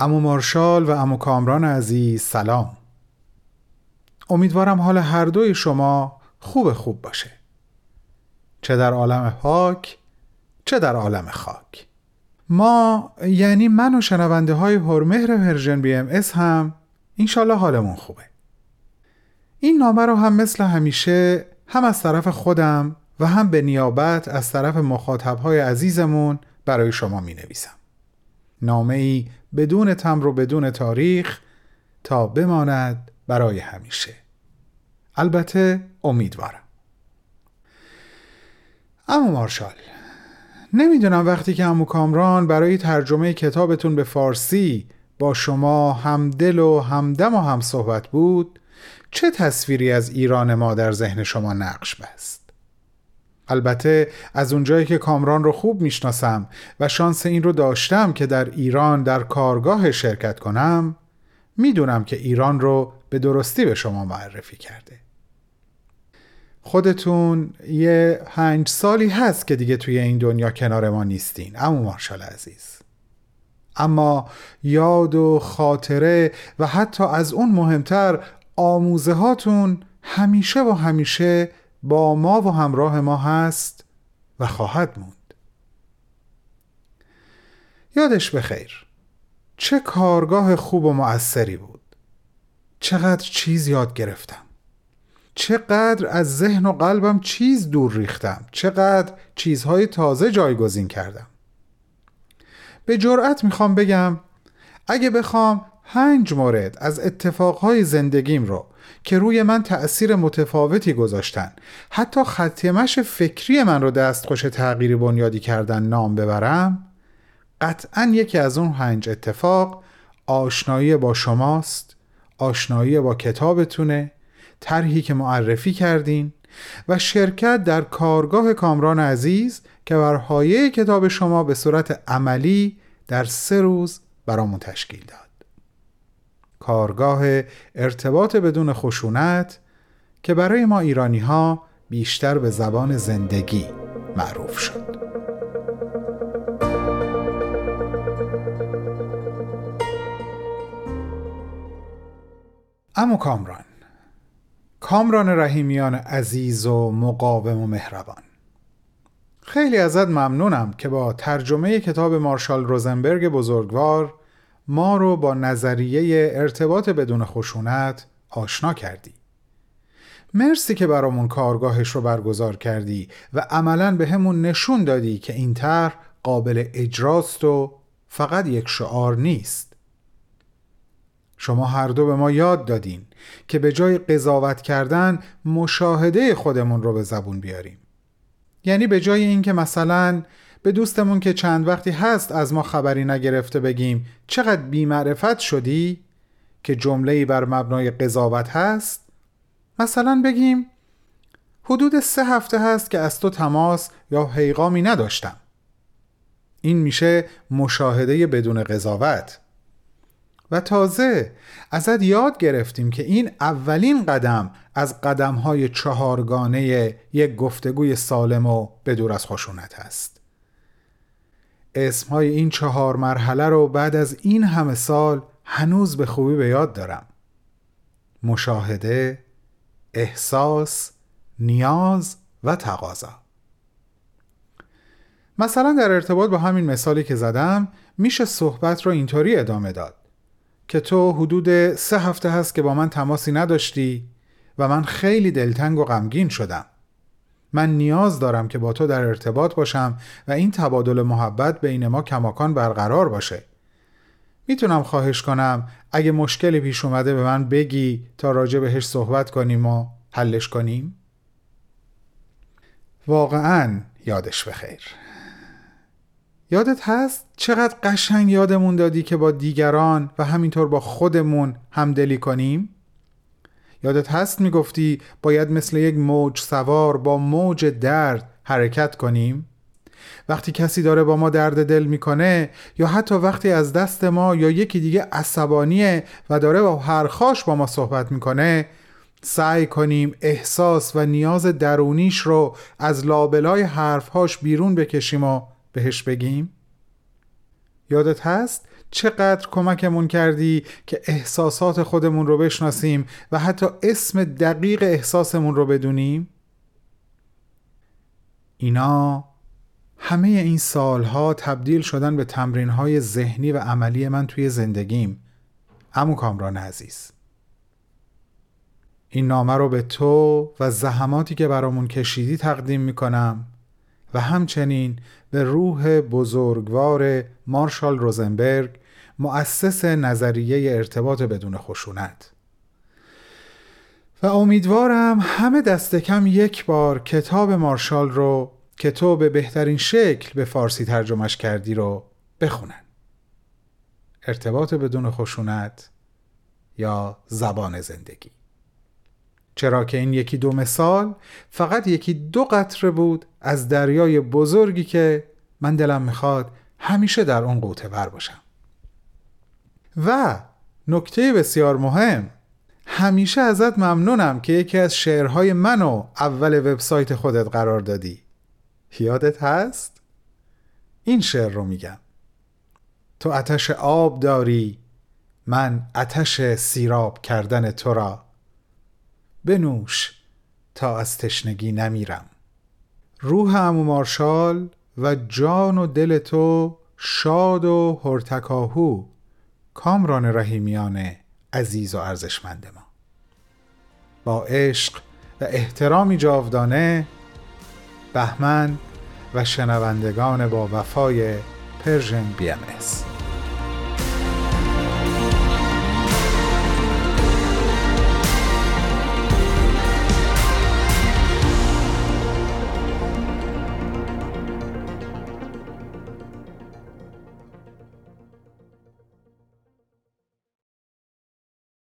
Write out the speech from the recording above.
امو مارشال و امو کامران عزیز سلام. امیدوارم حال هر دوی شما خوب خوب باشه. چه در عالم پاک چه در عالم خاک. ما یعنی من و شنونده های هرمهر Persian BMS هم اینشالله حالمون خوبه. این نامه رو هم مثل همیشه هم از طرف خودم و هم به نیابت از طرف مخاطب های عزیزمون برای شما می نویسم نامه ای بدون تمبر و بدون تاریخ تا بماند برای همیشه. البته امیدوارم. اما مارشال نمی‌دونم وقتی که امو کامران برای ترجمه کتابتون به فارسی با شما همدل و همدم و هم صحبت بود چه تصویری از ایران ما در ذهن شما نقش بست؟ البته از اونجایی که کامران رو خوب می‌شناسم و شانس این رو داشتم که در ایران در کارگاه شرکت کنم می‌دونم که ایران رو به درستی به شما معرفی کرده. خودتون یه پنج سالی هست که دیگه توی این دنیا کنار ما نیستین اما مارشال عزیز. اما یاد و خاطره و حتی از اون مهمتر آموزه هاتون همیشه و همیشه با ما و همراه ما هست و خواهد موند. یادش بخیر. چه کارگاه خوب و مؤثری بود. چقدر چیز یاد گرفتم. چقدر از ذهن و قلبم چیز دور ریختم. چقدر چیزهای تازه جایگزین کردم. به جرأت می‌خوام بگم اگه بخوام پنج مورد از اتفاقهای زندگیم رو که روی من تأثیر متفاوتی گذاشتن. حتی ختمش فکری من رو دستخوش تغییری بنیادی کردن نام ببرم قطعا یکی از اون پنج اتفاق آشنایی با شماست آشنایی با کتابتونه طرحی که معرفی کردین و شرکت در کارگاه کامران عزیز که بر کتاب شما به صورت عملی در سه روز برامون تشکیل داد. کارگاه ارتباط بدون خشونت که برای ما ایرانی ها بیشتر به زبان زندگی معروف شد. امو کامران کامران رحیمیان عزیز و مقاوم و مهربان. خیلی ازت ممنونم که با ترجمه کتاب مارشال روزنبرگ بزرگوار ما رو با نظریه ارتباط بدون خشونت آشنا کردی. مرسی که برامون کارگاهش رو برگزار کردی و عملا به همون نشون دادی که این طرح قابل اجراست و فقط یک شعار نیست. شما هر دو به ما یاد دادین که به جای قضاوت کردن مشاهده خودمون رو به زبون بیاریم. یعنی به جای اینکه مثلا به دوستمون که چند وقتی هست از ما خبری نگرفته بگیم چقدر بیمعرفت شدی؟ که جمله بر مبنای قضاوت هست؟ مثلا بگیم حدود سه هفته هست که از تو تماس یا پیغامی نداشتم. این میشه مشاهده بدون قضاوت. و تازه ازت یاد گرفتیم که این اولین قدم از قدمهای چهارگانه یک گفتگوی سالم و بدور از خشونت است اسمهای این چهار مرحله رو بعد از این همه سال هنوز به خوبی به یاد دارم. مشاهده، احساس، نیاز و تقاضا. مثلا در ارتباط با همین مثالی که زدم میشه صحبت رو اینطوری ادامه داد که تو حدود سه هفته هست که با من تماسی نداشتی و من خیلی دلتنگ و غمگین شدم. من نیاز دارم که با تو در ارتباط باشم و این تبادل محبت بین ما کماکان برقرار باشه. می‌تونم خواهش کنم اگه مشکلی پیش اومده به من بگی تا راجع بهش صحبت کنیم و حلش کنیم. واقعا یادش بخیر. یادت هست چقدر قشنگ یادمون دادی که با دیگران و همینطور با خودمون همدلی کنیم؟ یادت هست می‌گفتی باید مثل یک موج سوار با موج درد حرکت کنیم؟ وقتی کسی داره با ما درد دل می‌کنه یا حتی وقتی از دست ما یا یکی دیگه عصبانیه و داره با هرخاش با ما صحبت می‌کنه سعی کنیم احساس و نیاز درونیش رو از لابلای حرفهاش بیرون بکشیم و بهش بگیم؟ یادت هست چقدر کمکمون کردی که احساسات خودمون رو بشناسیم و حتی اسم دقیق احساسمون رو بدونیم؟ اینا همه این سالها تبدیل شدن به تمرینهای ذهنی و عملی من توی زندگیم. امو کامران عزیز. این نامه رو به تو و زحماتی که برامون کشیدی تقدیم می‌کنم. و همچنین به روح بزرگوار مارشال روزنبرگ مؤسس نظریه ارتباط بدون خشونت. و امیدوارم همه دست کم یک بار کتاب مارشال رو که تو به بهترین شکل به فارسی ترجمش کردی رو بخونن. ارتباط بدون خشونت یا زبان زندگی. چرا که این یکی دو مثال فقط یکی دو قطره بود از دریای بزرگی که من دلم می‌خواد همیشه در اون قوطه ور باشم. و نکته بسیار مهم همیشه ازت ممنونم که یکی از شعرهای منو اول وبسایت خودت قرار دادی. یادت هست؟ این شعر رو میگم. تو آتش آب داری من آتش سیراب کردن تو را بنوش تا از تشنگی نمیرم. روح امو مارشال و جان و دل تو شاد و هرتکاهو کامران رحیمیان عزیز و ارزشمند ما. با عشق و احترامی جاودانه بهمن و شنوندگان با وفای پرژن بی ام